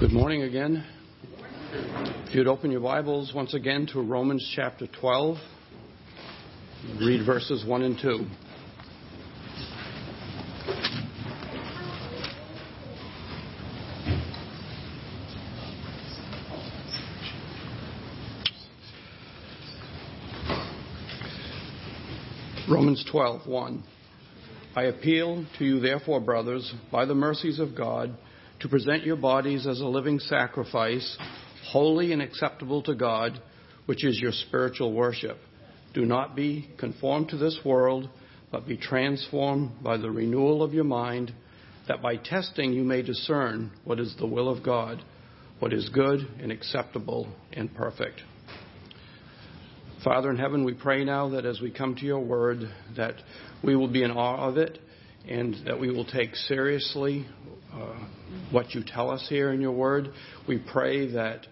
Good morning again. If you'd open your Bibles once again to Romans chapter 12, read verses 1 and 2. Romans 12, 1. I appeal to you, therefore, brothers, by the mercies of God, to present your bodies as a living sacrifice, holy and acceptable to God, which is your spiritual worship. Do not be conformed to this world, but be transformed by the renewal of your mind, that by testing you may discern what is the will of God, what is good and acceptable and perfect. Father in heaven, we pray now that as we come to your word, that we will be in awe of it and that we will take seriously what you tell us here in your word. We pray that,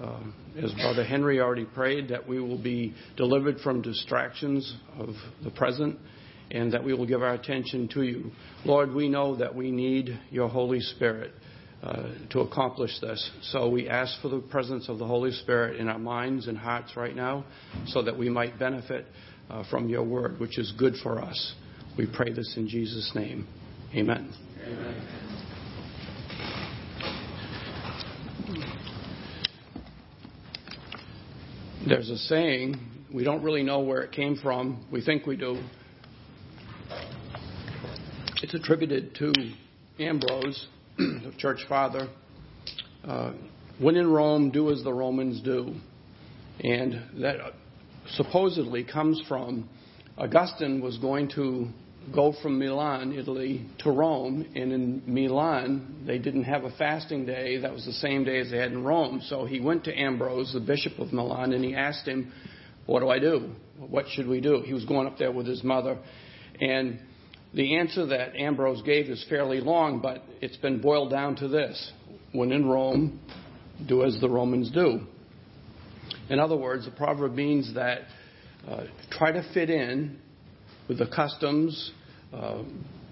uh, as Brother Henry already prayed, that we will be delivered from distractions of the present and that we will give our attention to you. Lord, we know that we need your Holy Spirit. Uh, to accomplish this. So we ask for the presence of the Holy Spirit in our minds and hearts right now so that we might benefit uh, from your word, which is good for us. We pray this in Jesus' name. Amen. Amen. There's a saying, we don't really know where it came from. We think we do. It's attributed to Ambrose, the church father. Uh, when in Rome, do as the Romans do. And that supposedly comes from Augustine was going to go from Milan, Italy, to Rome. And in Milan, they didn't have a fasting day. That was the same day as they had in Rome. So he went to Ambrose, the bishop of Milan, and he asked him, What do I do? What should we do? He was going up there with his mother. And the answer that Ambrose gave is fairly long, but it's been boiled down to this When in Rome, do as the Romans do. In other words, the proverb means that uh, try to fit in with the customs, uh,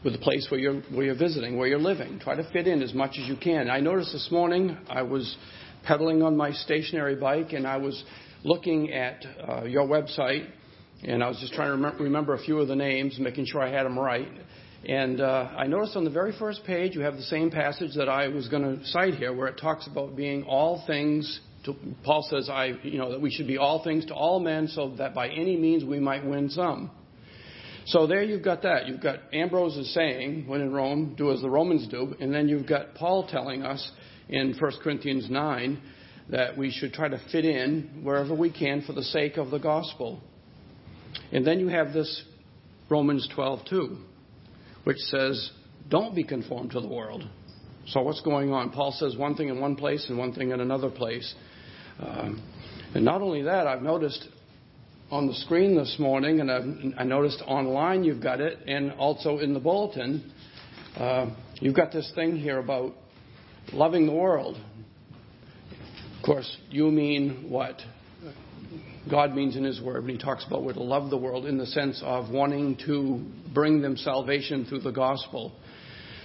with the place where you're, where you're visiting, where you're living. Try to fit in as much as you can. I noticed this morning I was pedaling on my stationary bike and I was looking at uh, your website and I was just trying to remember, remember a few of the names, making sure I had them right. And uh, I noticed on the very first page you have the same passage that I was going to cite here, where it talks about being all things. To, Paul says, "I, you know, that we should be all things to all men, so that by any means we might win some." So there you've got that. You've got Ambrose is saying, when in Rome, do as the Romans do. And then you've got Paul telling us in 1 Corinthians 9 that we should try to fit in wherever we can for the sake of the gospel. And then you have this Romans 12:2, which says, "Don't be conformed to the world." So what's going on? Paul says one thing in one place and one thing in another place. Um, and not only that, I've noticed on the screen this morning, and I've, i noticed online you've got it, and also in the bulletin, uh, you've got this thing here about loving the world. Of course, you mean what God means in His Word when He talks about we're to love the world in the sense of wanting to bring them salvation through the gospel.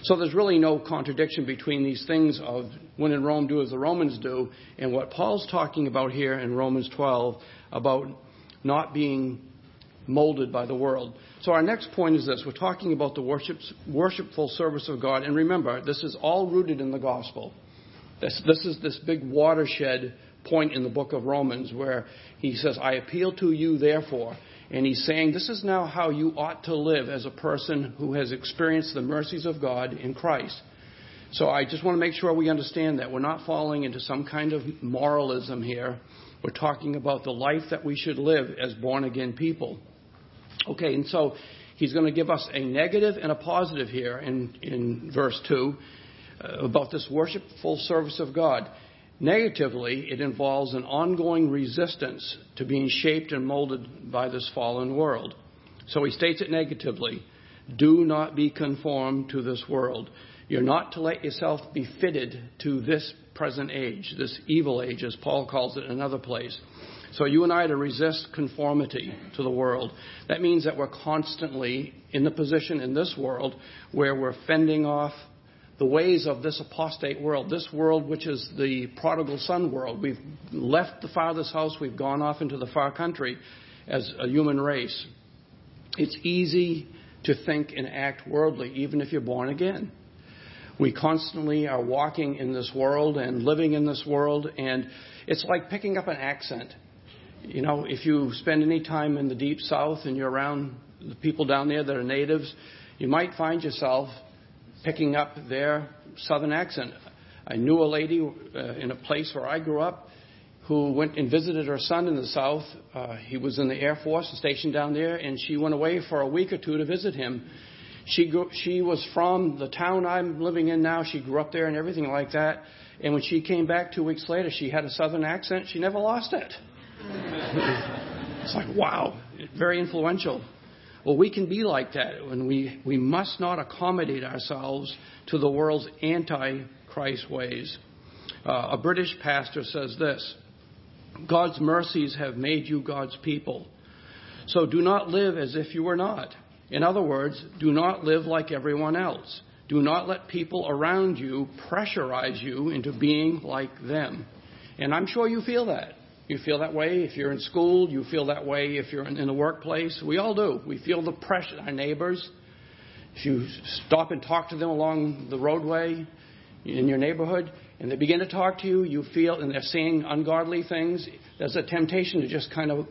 So there's really no contradiction between these things of when in Rome do as the Romans do and what Paul's talking about here in Romans 12 about not being molded by the world. So our next point is this. We're talking about the worship, worshipful service of God. And remember, this is all rooted in the gospel. This, this is this big watershed point in the book of Romans where he says, I appeal to you, therefore. And he's saying, This is now how you ought to live as a person who has experienced the mercies of God in Christ. So I just want to make sure we understand that. We're not falling into some kind of moralism here. We're talking about the life that we should live as born again people. Okay, and so he's going to give us a negative and a positive here in, in verse 2 uh, about this worshipful service of God. Negatively, it involves an ongoing resistance to being shaped and molded by this fallen world. So he states it negatively do not be conformed to this world. You're not to let yourself be fitted to this present age, this evil age, as Paul calls it in another place. So you and I to resist conformity to the world. That means that we're constantly in the position in this world where we're fending off the ways of this apostate world, this world which is the prodigal son world. We've left the father's house, we've gone off into the far country as a human race. It's easy to think and act worldly, even if you're born again. We constantly are walking in this world and living in this world, and it's like picking up an accent. You know, if you spend any time in the deep south and you're around the people down there that are natives, you might find yourself picking up their southern accent. I knew a lady uh, in a place where I grew up who went and visited her son in the south. Uh, he was in the Air Force, stationed down there, and she went away for a week or two to visit him. She she was from the town I'm living in now. She grew up there and everything like that. And when she came back two weeks later, she had a southern accent. She never lost it. it's like wow, very influential. Well, we can be like that when we, we must not accommodate ourselves to the world's anti Christ ways. Uh, a British pastor says this God's mercies have made you God's people. So do not live as if you were not. In other words, do not live like everyone else. Do not let people around you pressurize you into being like them. And I'm sure you feel that. You feel that way if you're in school. You feel that way if you're in, in the workplace. We all do. We feel the pressure. Our neighbors. If you stop and talk to them along the roadway in your neighborhood, and they begin to talk to you, you feel, and they're saying ungodly things. There's a temptation to just kind of.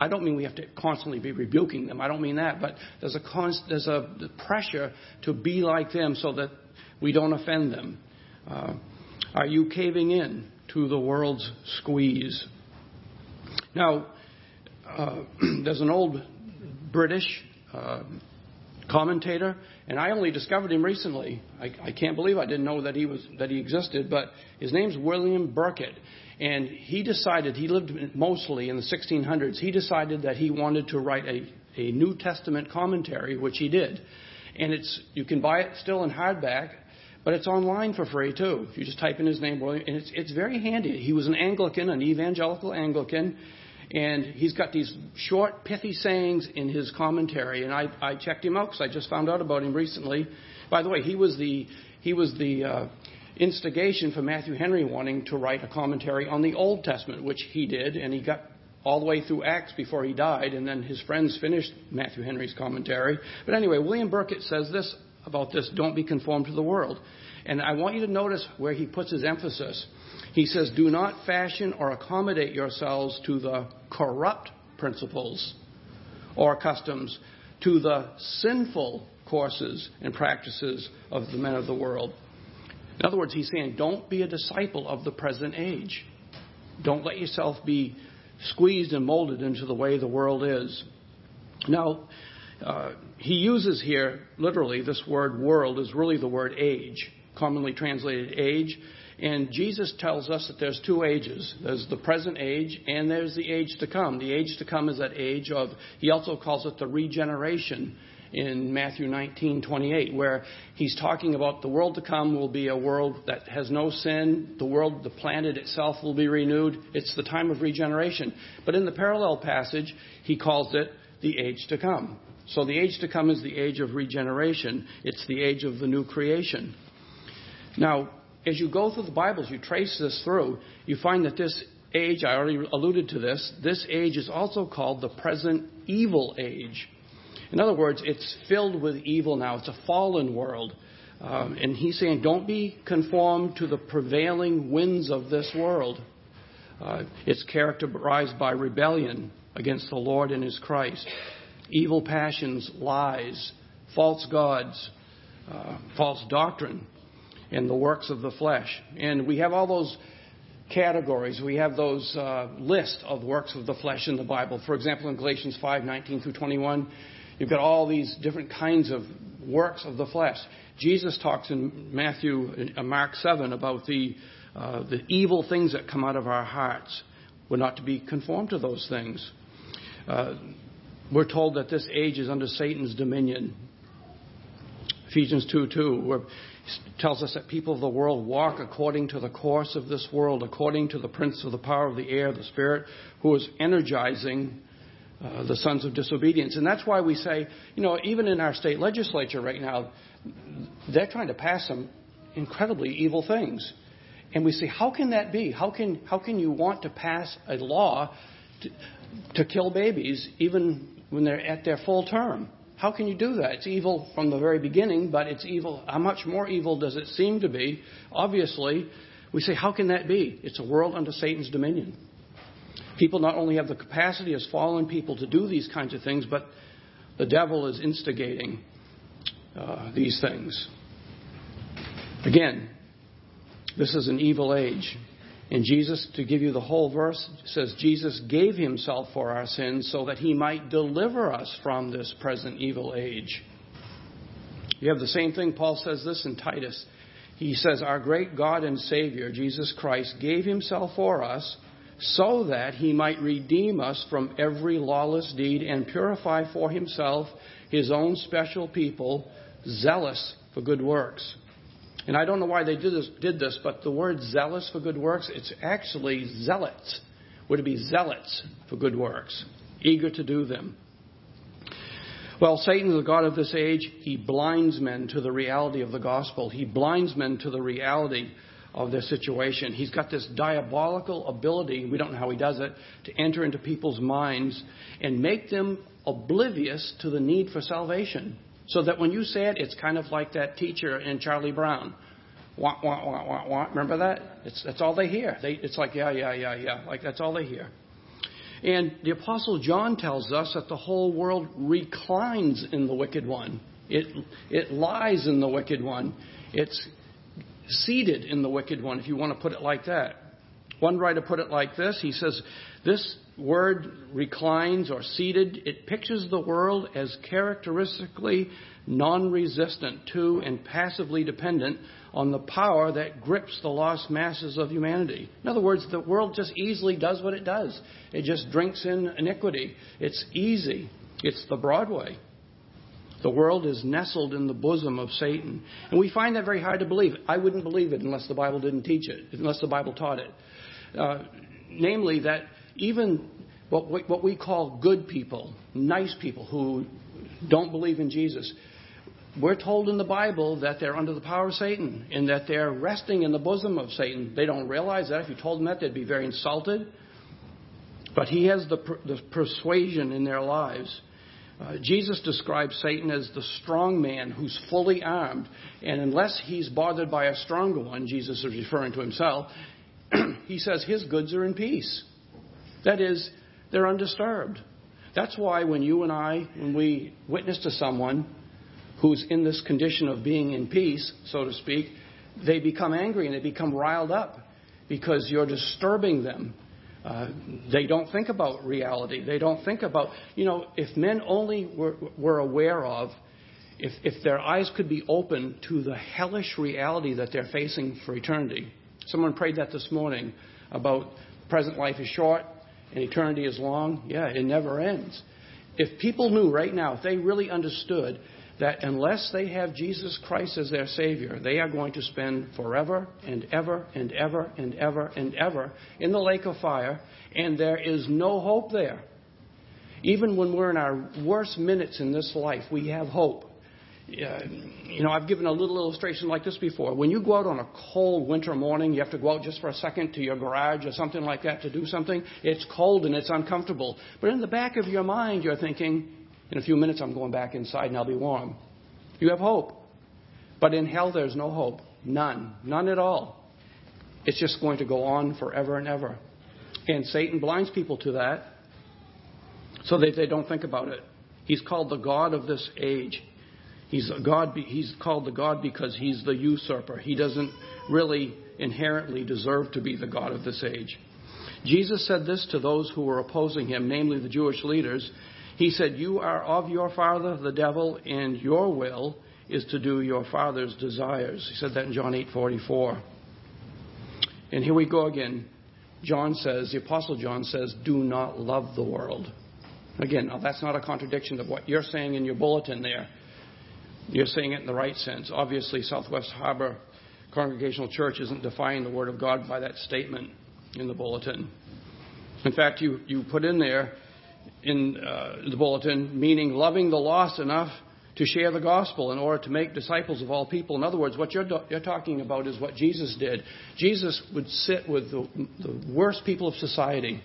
I don't mean we have to constantly be rebuking them. I don't mean that, but there's a const, there's a pressure to be like them so that we don't offend them. Uh, are you caving in to the world's squeeze? Now, uh, there's an old British uh, commentator, and I only discovered him recently. I, I can't believe I didn't know that he was that he existed, but his name's William Burkitt, and he decided he lived mostly in the 1600s. He decided that he wanted to write a, a New Testament commentary, which he did, and it's you can buy it still in hardback. But it's online for free too. You just type in his name, William, and it's it's very handy. He was an Anglican, an evangelical Anglican, and he's got these short, pithy sayings in his commentary. And I, I checked him out because I just found out about him recently. By the way, he was the he was the uh, instigation for Matthew Henry wanting to write a commentary on the Old Testament, which he did, and he got all the way through Acts before he died, and then his friends finished Matthew Henry's commentary. But anyway, William Burkitt says this about this: "Don't be conformed to the world." And I want you to notice where he puts his emphasis. He says, Do not fashion or accommodate yourselves to the corrupt principles or customs, to the sinful courses and practices of the men of the world. In other words, he's saying, Don't be a disciple of the present age. Don't let yourself be squeezed and molded into the way the world is. Now, uh, he uses here, literally, this word world is really the word age, commonly translated age. And Jesus tells us that there's two ages. There's the present age and there's the age to come. The age to come is that age of, he also calls it the regeneration in Matthew 19:28 where he's talking about the world to come will be a world that has no sin, the world the planet itself will be renewed. It's the time of regeneration. But in the parallel passage, he calls it the age to come. So the age to come is the age of regeneration. It's the age of the new creation. Now, as you go through the Bibles, you trace this through, you find that this age, I already alluded to this, this age is also called the present evil age. In other words, it's filled with evil now. It's a fallen world. Um, and he's saying, don't be conformed to the prevailing winds of this world. Uh, it's characterized by rebellion against the Lord and his Christ, evil passions, lies, false gods, uh, false doctrine, and the works of the flesh. And we have all those categories. We have those uh, list of works of the flesh in the Bible. For example, in Galatians 5, 19 through 21, you've got all these different kinds of works of the flesh. Jesus talks in Matthew, uh, Mark 7 about the, uh, the evil things that come out of our hearts. We're not to be conformed to those things. Uh, we're told that this age is under Satan's dominion. Ephesians 2 2, where tells us that people of the world walk according to the course of this world, according to the prince of the power of the air, the spirit, who is energizing uh, the sons of disobedience. And that's why we say, you know, even in our state legislature right now, they're trying to pass some incredibly evil things. And we say, how can that be? How can, how can you want to pass a law to, to kill babies even when they're at their full term? How can you do that? It's evil from the very beginning, but it's evil. How much more evil does it seem to be? Obviously, we say, how can that be? It's a world under Satan's dominion. People not only have the capacity as fallen people to do these kinds of things, but the devil is instigating uh, these things. Again, this is an evil age. And Jesus, to give you the whole verse, says Jesus gave himself for our sins so that he might deliver us from this present evil age. You have the same thing, Paul says this in Titus. He says, Our great God and Savior, Jesus Christ, gave himself for us so that he might redeem us from every lawless deed and purify for himself his own special people, zealous for good works. And I don't know why they did this, did this, but the word zealous for good works, it's actually zealots. Would it be zealots for good works? Eager to do them. Well, Satan, the God of this age, he blinds men to the reality of the gospel. He blinds men to the reality of their situation. He's got this diabolical ability, we don't know how he does it, to enter into people's minds and make them oblivious to the need for salvation. So that when you say it, it's kind of like that teacher in Charlie Brown. Wah, wah, wah, wah, wah. Remember that? It's, that's all they hear. They, it's like, yeah, yeah, yeah, yeah. Like, that's all they hear. And the Apostle John tells us that the whole world reclines in the wicked one. It, it lies in the wicked one. It's seated in the wicked one, if you want to put it like that. One writer put it like this He says, This word reclines or seated, it pictures the world as characteristically non resistant to and passively dependent on the power that grips the lost masses of humanity. In other words, the world just easily does what it does. It just drinks in iniquity. It's easy. It's the Broadway. The world is nestled in the bosom of Satan. And we find that very hard to believe. I wouldn't believe it unless the Bible didn't teach it, unless the Bible taught it. Uh, namely, that even what we, call good people, nice people who don't believe in Jesus, we're told in the Bible that they're under the power of Satan and that they're resting in the bosom of Satan. They don't realize that. If you told them that, they'd be very insulted. But he has the, the persuasion in their lives. Uh, Jesus describes Satan as the strong man who's fully armed. And unless he's bothered by a stronger one, Jesus is referring to himself, he says his goods are in peace. That is, they're undisturbed. That's why when you and I, when we witness to someone who's in this condition of being in peace, so to speak, they become angry and they become riled up because you're disturbing them. Uh, they don't think about reality. They don't think about, you know, if men only were, were aware of, if, if their eyes could be open to the hellish reality that they're facing for eternity. Someone prayed that this morning about present life is short, and eternity is long, yeah, it never ends. If people knew right now, if they really understood that unless they have Jesus Christ as their Savior, they are going to spend forever and ever and ever and ever and ever in the lake of fire, and there is no hope there. Even when we're in our worst minutes in this life, we have hope you know, I've given a little illustration like this before. When you go out on a cold winter morning, you have to go out just for a second to your garage or something like that to do something. It's cold and it's uncomfortable. But in the back of your mind, you're thinking, in a few minutes, I'm going back inside and I'll be warm. You have hope. But in hell, there's no hope. None. None at all. It's just going to go on forever and ever. And Satan blinds people to that so that they don't think about it. He's called the God of this age. He's God. He's called the God because he's the usurper. He doesn't really inherently deserve to be the God of this age. Jesus said this to those who were opposing him, namely the Jewish leaders. He said, "You are of your father, the devil, and your will is to do your father's desires." He said that in John 8:44. And here we go again. John says, the apostle John says, "Do not love the world." Again, now that's not a contradiction of what you're saying in your bulletin there. You're saying it in the right sense. Obviously, Southwest Harbor Congregational Church isn't defying the Word of God by that statement in the bulletin. In fact, you, you put in there in uh, the bulletin, meaning loving the lost enough to share the gospel in order to make disciples of all people. In other words, what you're, you're talking about is what Jesus did. Jesus would sit with the, the worst people of society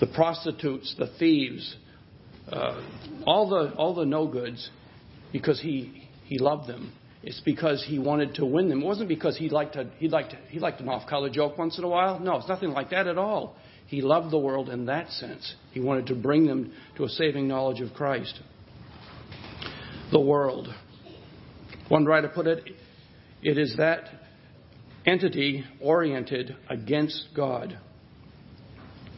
the prostitutes, the thieves, uh, all the all the no goods, because he he loved them. It's because he wanted to win them. It wasn't because he liked to he liked he liked an off color joke once in a while. No, it's nothing like that at all. He loved the world in that sense. He wanted to bring them to a saving knowledge of Christ. The world. One writer put it, it is that entity oriented against God.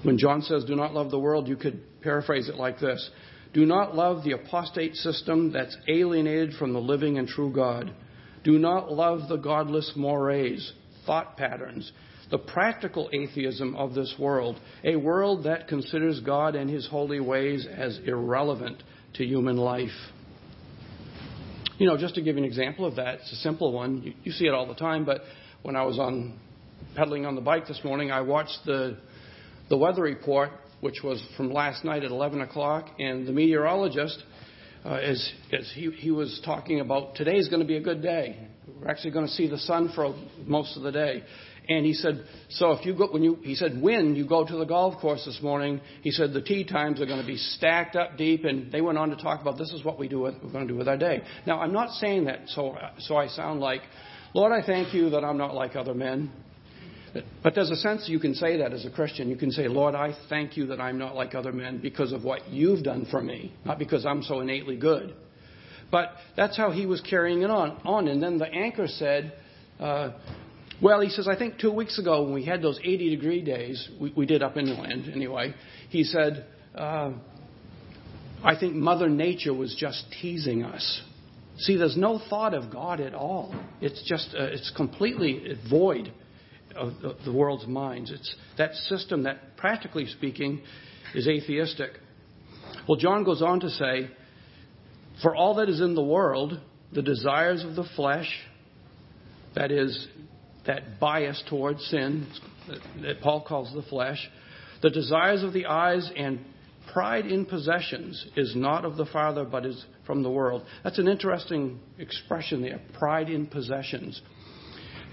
When John says, do not love the world, you could paraphrase it like this Do not love the apostate system that's alienated from the living and true God. Do not love the godless mores, thought patterns, the practical atheism of this world, a world that considers God and his holy ways as irrelevant to human life. You know, just to give you an example of that, it's a simple one. You, you see it all the time, but when I was on pedaling on the bike this morning, I watched the the weather report, which was from last night at 11 o'clock, and the meteorologist, uh, as, as he, he was talking about, today is going to be a good day. We're actually going to see the sun for most of the day. And he said, so if you go, when you, he said, when you go to the golf course this morning, he said the tee times are going to be stacked up deep. And they went on to talk about this is what we do with, we're going to do with our day. Now, I'm not saying that so, so I sound like, Lord, I thank you that I'm not like other men. But there's a sense you can say that as a Christian. You can say, Lord, I thank you that I'm not like other men because of what you've done for me, not because I'm so innately good. But that's how he was carrying it on. on. And then the anchor said, uh, well, he says, I think two weeks ago when we had those 80 degree days, we, we did up inland anyway, he said, uh, I think Mother Nature was just teasing us. See, there's no thought of God at all. It's just, uh, it's completely void of the world's minds. It's that system that, practically speaking, is atheistic. Well, John goes on to say, For all that is in the world, the desires of the flesh, that is, that bias towards sin, that Paul calls the flesh, the desires of the eyes and pride in possessions is not of the Father, but is from the world. That's an interesting expression there pride in possessions.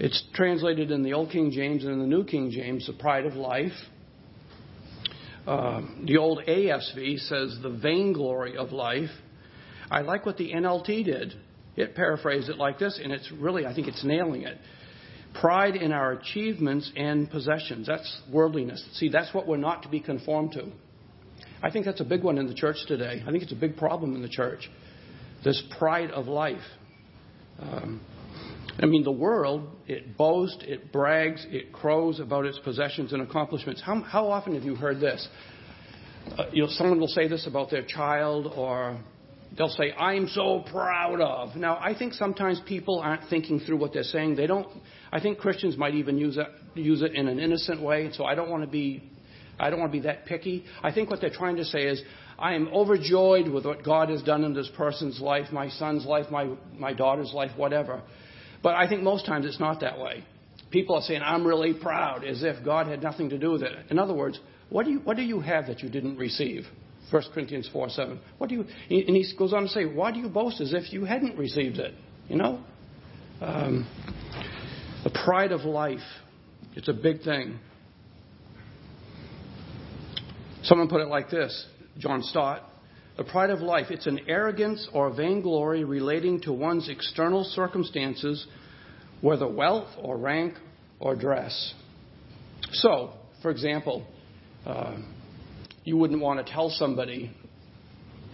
It's translated in the Old King James and in the New King James, the pride of life. Uh, the old ASV says the vainglory of life. I like what the NLT did. It paraphrased it like this, and it's really, I think it's nailing it. Pride in our achievements and possessions. That's worldliness. See, that's what we're not to be conformed to. I think that's a big one in the church today. I think it's a big problem in the church. This pride of life. Um, I mean, the world, it boasts, it brags, it crows about its possessions and accomplishments. How, how often have you heard this? Uh, you know, someone will say this about their child, or they'll say, I'm so proud of. Now, I think sometimes people aren't thinking through what they're saying. They don't, I think Christians might even use it, use it in an innocent way, so I don't want to be, I don't want to be that picky. I think what they're trying to say is, I am overjoyed with what God has done in this person's life, my son's life, my, my daughter's life, whatever. But I think most times it's not that way. People are saying, I'm really proud, as if God had nothing to do with it. In other words, what do you, what do you have that you didn't receive? 1 Corinthians 4 7. What do you, and he goes on to say, why do you boast as if you hadn't received it? You know? Um, the pride of life. It's a big thing. Someone put it like this John Stott the pride of life, it's an arrogance or vainglory relating to one's external circumstances, whether wealth or rank or dress. So, for example, uh, you wouldn't want to tell somebody,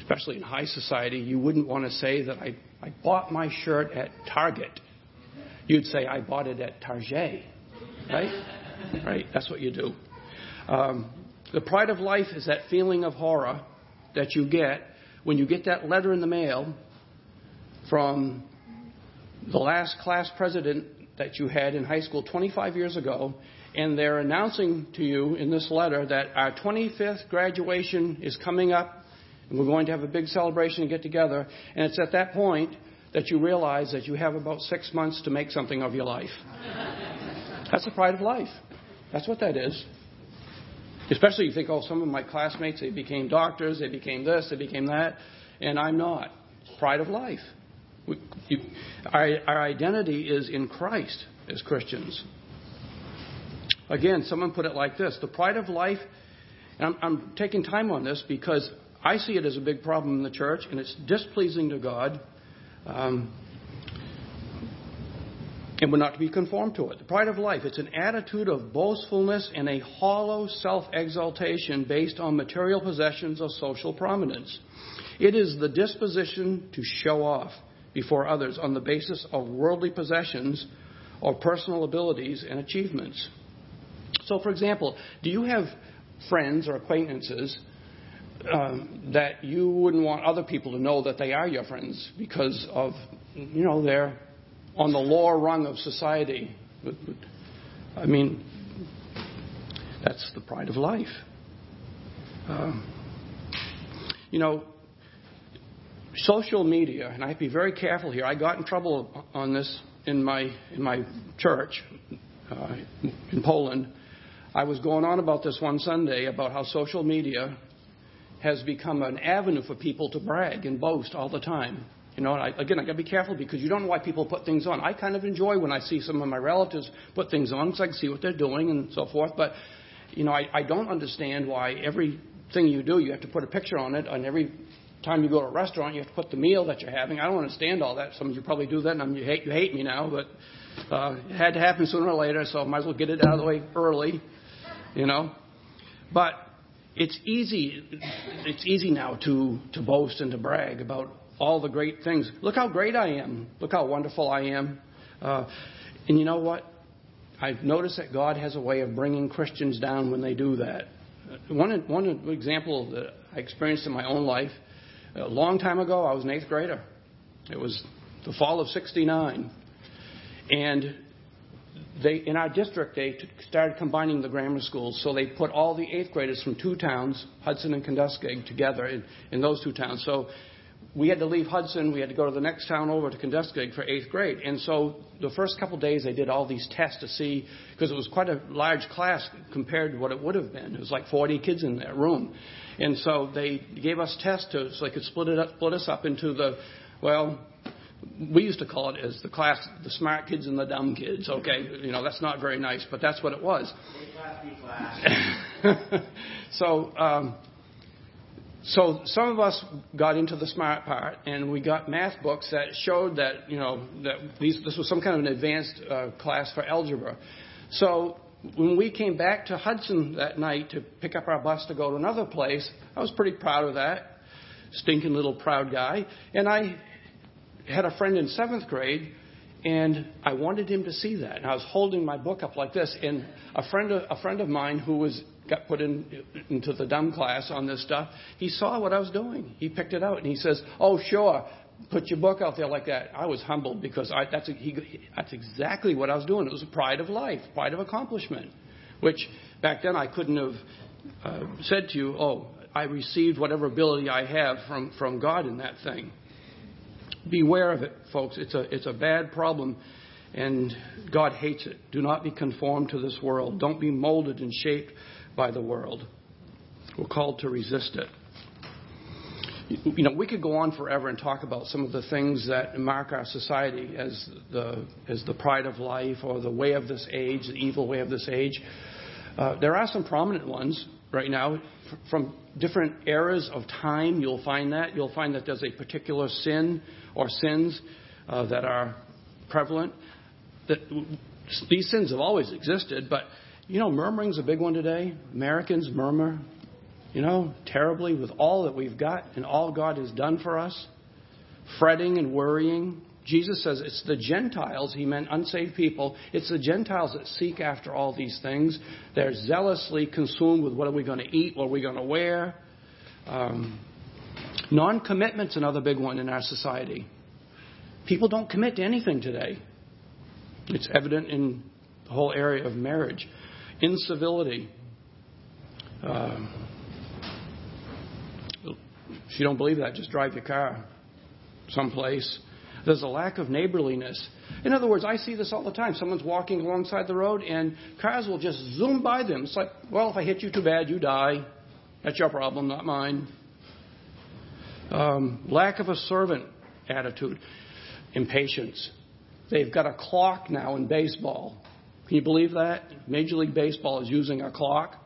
especially in high society, you wouldn't want to say that I, I bought my shirt at Target. You'd say, I bought it at Target. Right? right? That's what you do. Um, the pride of life is that feeling of horror that you get when you get that letter in the mail from the last class president that you had in high school 25 years ago, and they're announcing to you in this letter that our 25th graduation is coming up, and we're going to have a big celebration and get together. And it's at that point that you realize that you have about six months to make something of your life. That's the pride of life. That's what that is. Especially you think, oh, some of my classmates, they became doctors, they became this, they became that. and I'm not. Pride of life. We, you, our, our identity is in Christ as Christians. Again, someone put it like this the pride of life, and I'm, I'm taking time on this because I see it as a big problem in the church, and it's displeasing to God. Um, and we're not to be conformed to it. The pride of life, it's an attitude of boastfulness and a hollow self exaltation based on material possessions or social prominence. It is the disposition to show off before others on the basis of worldly possessions or personal abilities and achievements. So, for example, do you have friends or acquaintances um, that you wouldn't want other people to know that they are your friends because of, you know, they're on the lower rung of society? I mean, that's the pride of life. Um, you know, social media, and I have to be very careful here. I got in trouble on this in my in my church uh, in Poland. I was going on about this one Sunday about how social media has become an avenue for people to brag and boast all the time. You know, I, again, I got to be careful because you don't know why people put things on. I kind of enjoy when I see some of my relatives put things on because I can see what they're doing and so forth. But you know, I, I don't understand why everything you do you have to put a picture on it, and every time you go to a restaurant, you have to put the meal that you're having. I don't understand all that. Some of you probably do that, and I'm, you hate you hate me now, but uh, it had to happen sooner or later, so I might as well get it out of the way early, you know. But it's easy. It's easy now to to boast and to brag about all the great things. Look how great I am. Look how wonderful I am. Uh, and you know what? I've noticed that God has a way of bringing Christians down when they do that. One, one example that I experienced in my own life a long time ago, I was an eighth grader. It was the fall of 69. And they, in our district, they started combining the grammar schools. So they put all the eighth graders from two towns, Hudson and Kenduskeag, together in, in those two towns. So we had to leave Hudson. We had to go to the next town over to Kenduskeag for eighth grade. And so the first couple of days, they did all these tests to see, because it was quite a large class compared to what it would have been. It was like 40 kids in that room. And so they gave us tests to, so they could split, it up, split us up into the, well, we used to call it as the class, the smart kids and the dumb kids. Okay, you know that's not very nice, but that's what it was. so, um, so some of us got into the smart part, and we got math books that showed that you know that these, this was some kind of an advanced uh, class for algebra. So when we came back to Hudson that night to pick up our bus to go to another place, I was pretty proud of that. Stinking little proud guy. And I had a friend in seventh grade, and I wanted him to see that. And I was holding my book up like this, and a friend of, a friend of mine who was got put in, into the dumb class on this stuff, he saw what I was doing. He picked it out, and he says, "Oh, sure." Put your book out there like that. I was humbled because I, that's, he, that's exactly what I was doing. It was a pride of life, pride of accomplishment, which back then I couldn't have uh, said to you, oh, I received whatever ability I have from, from God in that thing. Beware of it, folks. It's a, it's a bad problem, and God hates it. Do not be conformed to this world. Don't be molded and shaped by the world. We're called to resist it. You know, we could go on forever and talk about some of the things that mark our society as the, as the pride of life or the way of this age, the evil way of this age. Uh, there are some prominent ones right now from different eras of time. You'll find that. You'll find that there's a particular sin or sins uh, that are prevalent. That these sins have always existed, but you know, murmuring's a big one today. Americans murmur, you know, terribly with all that we've got and all God has done for us. Fretting and worrying. Jesus says it's the Gentiles, he meant unsaved people. It's the Gentiles that seek after all these things. They're zealously consumed with what are we going to eat, what are we going to wear. Um, Non commitment's another big one in our society. People don't commit to anything today. It's evident in the whole area of marriage. Incivility. Uh, if you don't believe that, just drive your car someplace. There's a lack of neighborliness. In other words, I see this all the time. Someone's walking alongside the road and cars will just zoom by them. It's like, well, if I hit you too bad, you die. That's your problem, not mine. Um, lack of a servant attitude, impatience. They've got a clock now in baseball. Can you believe that? Major League Baseball is using a clock.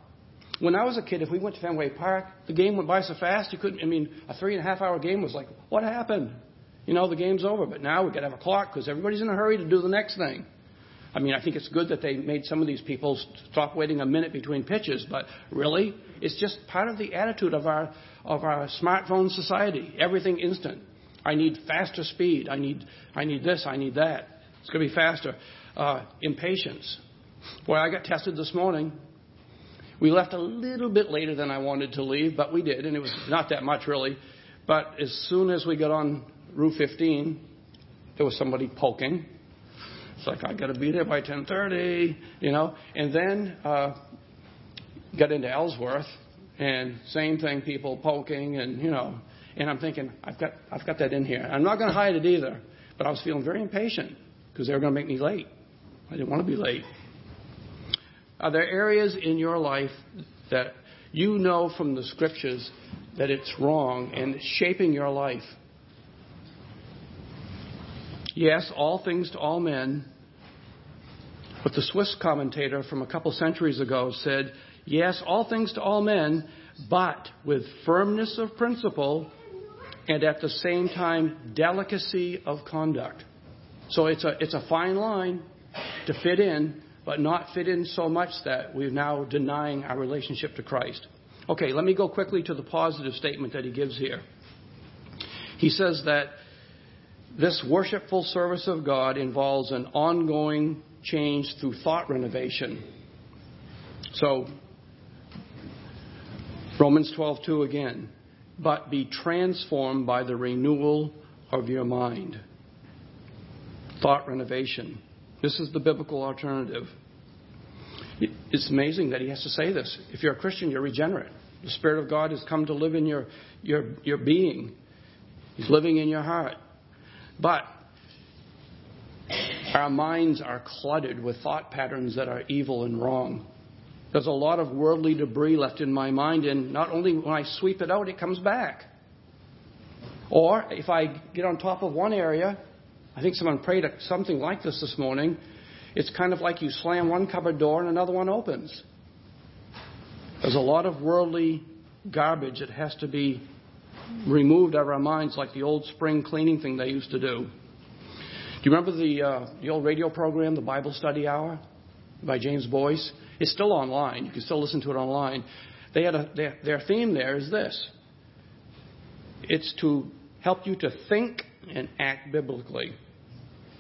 When I was a kid, if we went to Fenway Park, the game went by so fast you couldn't. I mean, a three and a half hour game was like, what happened? You know, the game's over. But now we've got to have a clock because everybody's in a hurry to do the next thing. I mean, I think it's good that they made some of these people stop waiting a minute between pitches, but really, it's just part of the attitude of our of our smartphone society. Everything instant. I need faster speed. I need I need this. I need that. It's going to be faster. Uh, impatience. Boy, I got tested this morning. We left a little bit later than I wanted to leave, but we did, and it was not that much really. But as soon as we got on Route 15, there was somebody poking. It's like I got to be there by 10:30, you know. And then uh, got into Ellsworth, and same thing, people poking, and you know. And I'm thinking, I've got, I've got that in here. I'm not going to hide it either, but I was feeling very impatient because they were going to make me late. I didn't want to be late. Are there areas in your life that you know from the scriptures that it's wrong and it's shaping your life? Yes, all things to all men. But the Swiss commentator from a couple centuries ago said, yes, all things to all men, but with firmness of principle and at the same time delicacy of conduct. So it's a, it's a fine line to fit in, but not fit in so much that we're now denying our relationship to Christ. Okay, let me go quickly to the positive statement that he gives here. He says that this worshipful service of God involves an ongoing change through thought renovation. So, Romans 12:2 again, but be transformed by the renewal of your mind. Thought renovation. This is the biblical alternative. It's amazing that he has to say this. If you're a Christian, you're regenerate. The Spirit of God has come to live in your, your, your being. He's living in your heart. But our minds are cluttered with thought patterns that are evil and wrong. There's a lot of worldly debris left in my mind, and not only when I sweep it out, it comes back. Or if I get on top of one area, I think someone prayed something like this this morning. It's kind of like you slam one cupboard door and another one opens. There's a lot of worldly garbage that has to be removed out of our minds, like the old spring cleaning thing they used to do. Do you remember the, uh, the old radio program, the Bible Study Hour by James Boice? It's still online. You can still listen to it online. They had a, their, their theme there is this it's to help you to think and act biblically.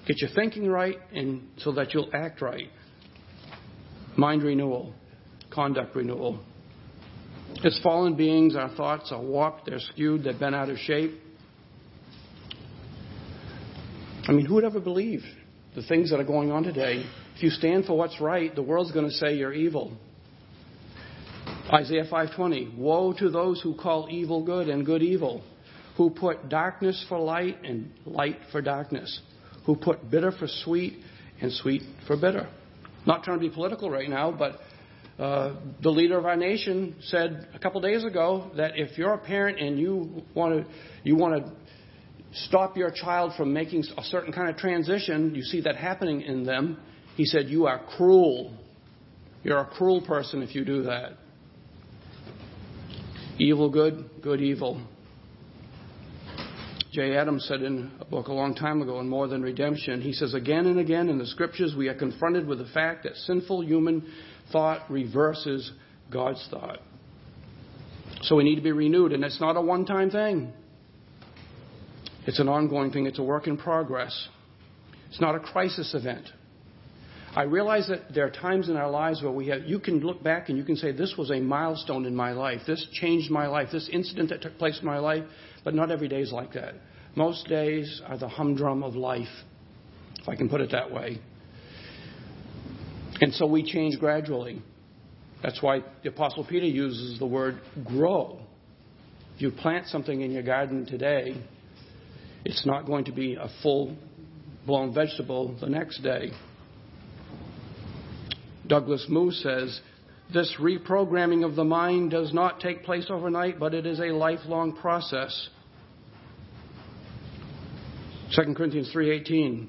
Get your thinking right and so that you'll act right. Mind renewal, conduct renewal. As fallen beings, our thoughts are warped, they're skewed, they're bent out of shape. I mean, who would ever believe the things that are going on today? If you stand for what's right, the world's going to say you're evil. Isaiah 5:20 Woe to those who call evil good and good evil, who put darkness for light and light for darkness, who put bitter for sweet and sweet for bitter. Not trying to be political right now, but uh, the leader of our nation said a couple days ago that if you're a parent and you want to you want to stop your child from making a certain kind of transition, you see that happening in them. He said you are cruel. You're a cruel person if you do that. Evil good, good evil. Jay Adams said in a book a long time ago, in More Than Redemption, he says, again and again in the scriptures, we are confronted with the fact that sinful human thought reverses God's thought. So we need to be renewed, and it's not a one time thing. It's an ongoing thing, it's a work in progress. It's not a crisis event. I realize that there are times in our lives where we have, you can look back and you can say, This was a milestone in my life. This changed my life. This incident that took place in my life. But not every day is like that. Most days are the humdrum of life, if I can put it that way. And so we change gradually. That's why the Apostle Peter uses the word grow. If you plant something in your garden today, it's not going to be a full blown vegetable the next day. Douglas Moo says, This reprogramming of the mind does not take place overnight, but it is a lifelong process. 2 Corinthians 3:18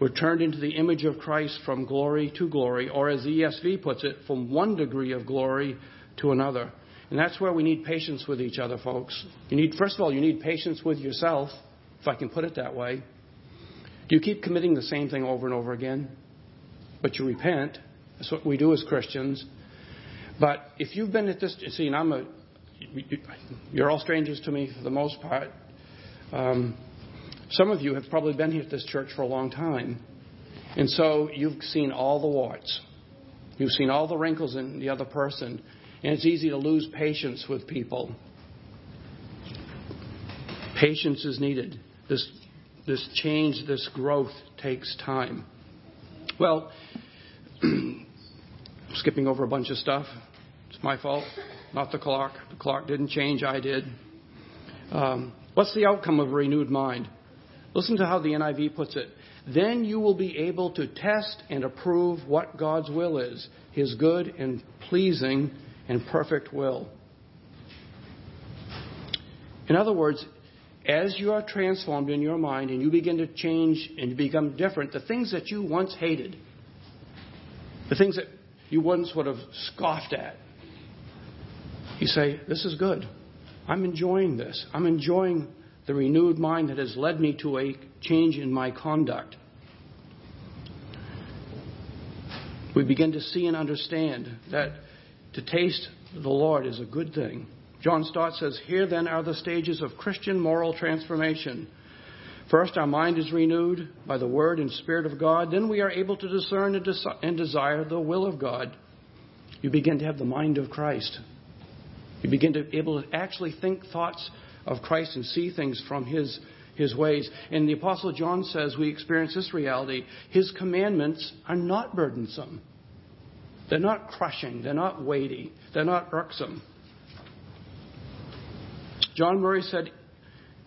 we're turned into the image of Christ from glory to glory or as the ESV puts it from one degree of glory to another. And that's where we need patience with each other folks. You need first of all you need patience with yourself if I can put it that way. Do you keep committing the same thing over and over again? But you repent. That's what we do as Christians. But if you've been at this, see, and I'm a, you're all strangers to me for the most part. Um, some of you have probably been here at this church for a long time. And so you've seen all the warts. You've seen all the wrinkles in the other person. And it's easy to lose patience with people. Patience is needed. This, this change, this growth takes time. Well, skipping over a bunch of stuff. It's my fault, not the clock. The clock didn't change, I did. Um, what's the outcome of a renewed mind? Listen to how the NIV puts it. Then you will be able to test and approve what God's will is, His good and pleasing and perfect will. In other words, as you are transformed in your mind and you begin to change and become different, the things that you once hated, the things that you once would have scoffed at, you say, This is good. I'm enjoying this. I'm enjoying the renewed mind that has led me to a change in my conduct. We begin to see and understand that to taste the Lord is a good thing. John Stott says, Here then are the stages of Christian moral transformation. First, our mind is renewed by the Word and Spirit of God. Then we are able to discern and desire the will of God. You begin to have the mind of Christ. You begin to be able to actually think thoughts of Christ and see things from His, His ways. And the Apostle John says we experience this reality. His commandments are not burdensome. They're not crushing. They're not weighty. They're not irksome. John Murray said,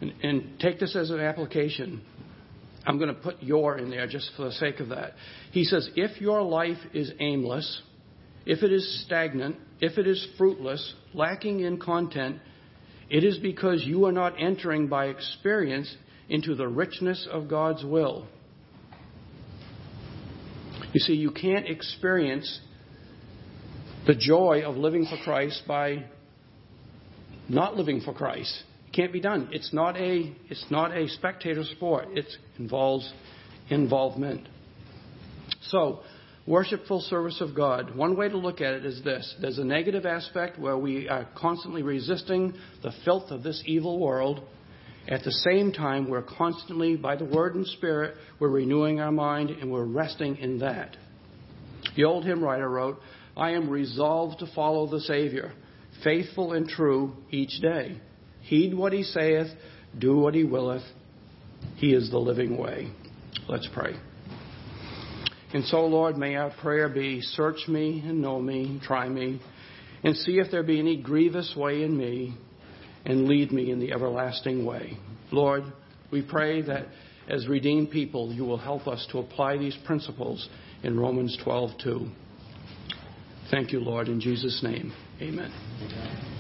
and, and take this as an application. I'm going to put your in there just for the sake of that. He says, if your life is aimless, if it is stagnant, if it is fruitless, lacking in content, it is because you are not entering by experience into the richness of God's will. You see, you can't experience the joy of living for Christ by not living for Christ. Can't be done. It's not a it's not a spectator sport. It involves involvement. So, worshipful service of God. One way to look at it is this there's a negative aspect where we are constantly resisting the filth of this evil world. At the same time, we're constantly, by the Word and Spirit, we're renewing our mind and we're resting in that. The old hymn writer wrote, I am resolved to follow the Savior, faithful and true each day. Heed what he saith, do what he willeth. He is the living way. Let's pray. And so, Lord, may our prayer be search me and know me, try me, and see if there be any grievous way in me, and lead me in the everlasting way. Lord, we pray that as redeemed people, you will help us to apply these principles in Romans 12:2. Thank you, Lord, in Jesus' name. Amen. Amen.